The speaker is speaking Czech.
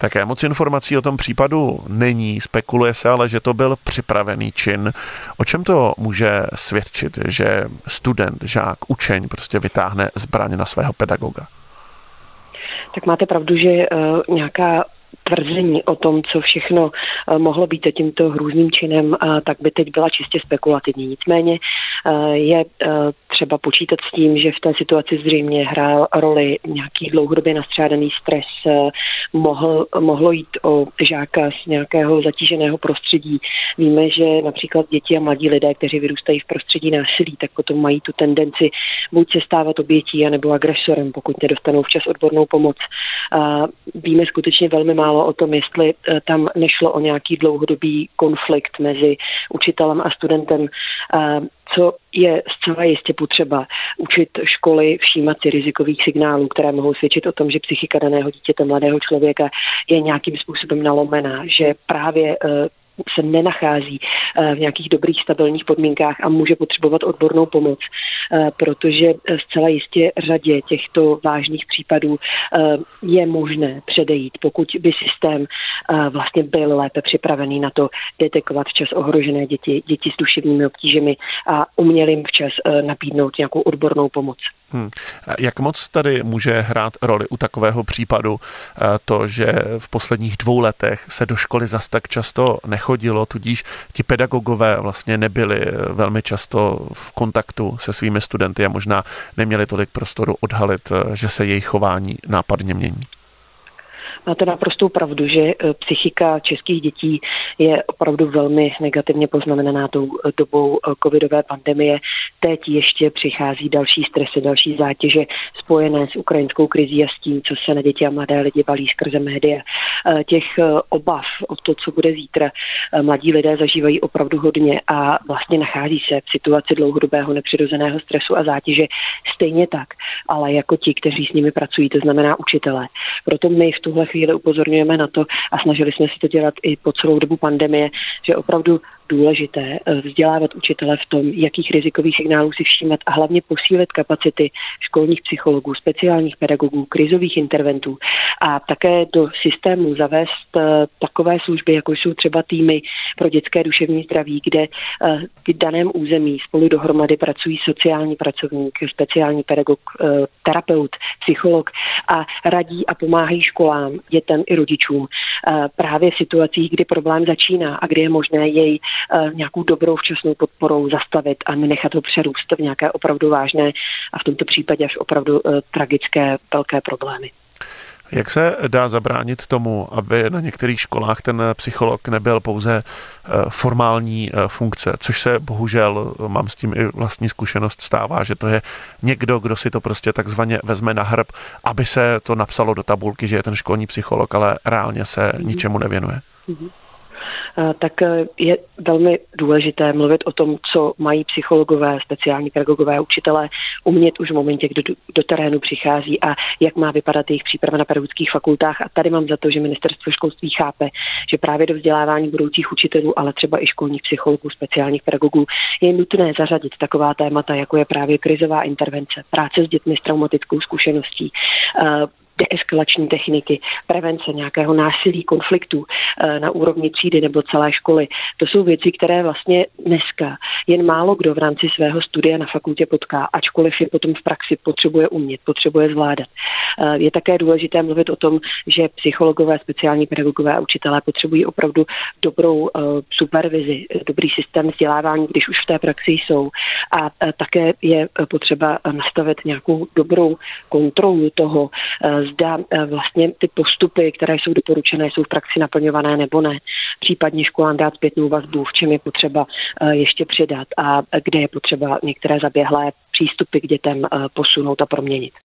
Také moc informací o tom případu není, spekuluje se ale, že to byl připravený čin. O čem to může svědčit, že student, žák, učeň prostě vytáhne zbraň na svého pedagoga? Tak máte pravdu, že uh, nějaká tvrzení o tom, co všechno uh, mohlo být tímto hrůzným činem, tak by teď byla čistě spekulativní. Nicméně je třeba počítat s tím, že v té situaci zřejmě hrál roli nějaký dlouhodobě nastřádaný stres, mohl, mohlo jít o žáka z nějakého zatíženého prostředí. Víme, že například děti a mladí lidé, kteří vyrůstají v prostředí násilí, tak potom mají tu tendenci buď se stávat obětí, anebo agresorem, pokud nedostanou včas odbornou pomoc. Víme skutečně velmi málo o tom, jestli e, tam nešlo o nějaký dlouhodobý konflikt mezi učitelem a studentem. A co je zcela jistě potřeba učit školy všímat si rizikových signálů, které mohou svědčit o tom, že psychika daného dítěte, mladého člověka je nějakým způsobem nalomená, že právě eh, se nenachází eh, v nějakých dobrých stabilních podmínkách a může potřebovat odbornou pomoc, eh, protože zcela jistě řadě těchto vážných případů je možné předejít, pokud by systém vlastně byl lépe připravený na to detekovat včas ohrožené děti, děti s duševními obtížemi a uměl jim včas nabídnout nějakou odbornou pomoc. Hmm. Jak moc tady může hrát roli u takového případu to, že v posledních dvou letech se do školy zas tak často nechodilo, tudíž ti pedagogové vlastně nebyli velmi často v kontaktu se svými studenty a možná neměli tolik prostoru odhalit, že se jejich chování nápadně mění? Máte naprostou pravdu, že eh, psychika českých dětí je opravdu velmi negativně poznamenaná tou eh, dobou eh, covidové pandemie. Teď ještě přichází další stresy, další zátěže spojené s ukrajinskou krizí a s tím, co se na děti a mladé lidi valí skrze média. Těch obav o to, co bude zítra, mladí lidé zažívají opravdu hodně a vlastně nachází se v situaci dlouhodobého nepřirozeného stresu a zátěže stejně tak, ale jako ti, kteří s nimi pracují, to znamená učitelé. Proto my v tuhle chvíli upozorňujeme na to a snažili jsme si to dělat i po celou dobu pandemie, že opravdu důležité eh, vzdělávat učitele v tom, jakých rizikových signálů si všímat a hlavně posílit kapacity školních psychologů, speciálních pedagogů, krizových interventů a také do systému zavést eh, takové služby, jako jsou třeba týmy pro dětské duševní zdraví, kde eh, v daném území spolu dohromady pracují sociální pracovník, speciální pedagog, terapeut, psycholog a radí a pomáhají školám, dětem i rodičům právě v situacích, kdy problém začíná a kdy je možné jej Eh, nějakou dobrou včasnou podporou zastavit a nenechat ho přerůst v nějaké opravdu vážné a v tomto případě až opravdu eh, tragické velké problémy. Jak se dá zabránit tomu, aby na některých školách ten psycholog nebyl pouze eh, formální funkce, což se bohužel, mám s tím i vlastní zkušenost, stává, že to je někdo, kdo si to prostě takzvaně vezme na hrb, aby se to napsalo do tabulky, že je ten školní psycholog, ale reálně se mm-hmm. ničemu nevěnuje. Mm-hmm tak e, je velmi důležité mluvit o tom, co mají psychologové, speciální pedagogové, učitelé umět už v momentě, kdy do, do terénu přichází a jak má vypadat jejich příprava na pedagogických fakultách. A tady mám za to, že ministerstvo školství chápe, že právě do vzdělávání budoucích učitelů, ale třeba i školních psychologů, speciálních pedagogů, je nutné zařadit taková témata, jako je právě krizová intervence, práce s dětmi s traumatickou zkušeností, deeskalační techniky, prevence nějakého násilí, konfliktu eh, na úrovni třídy nebo celé školy. To jsou věci, které vlastně dneska jen málo kdo v rámci svého studia na fakultě potká, ačkoliv je potom v praxi potřebuje umět, potřebuje zvládat. Eh, je také důležité mluvit o tom, že psychologové, speciální pedagogové a učitelé potřebují opravdu dobrou eh, supervizi, dobrý systém vzdělávání, když už v té praxi jsou. A také je potřeba nastavit nějakou dobrou kontrolu toho, zda eh, vlastně ty postupy, které jsou doporučené, jsou v praxi naplňované nebo ne. Případně školám dát zpětnou vazbu, v čem je potřeba eh, ještě přidat a kde je potřeba některé zaběhlé přístupy k dětem eh, posunout a proměnit.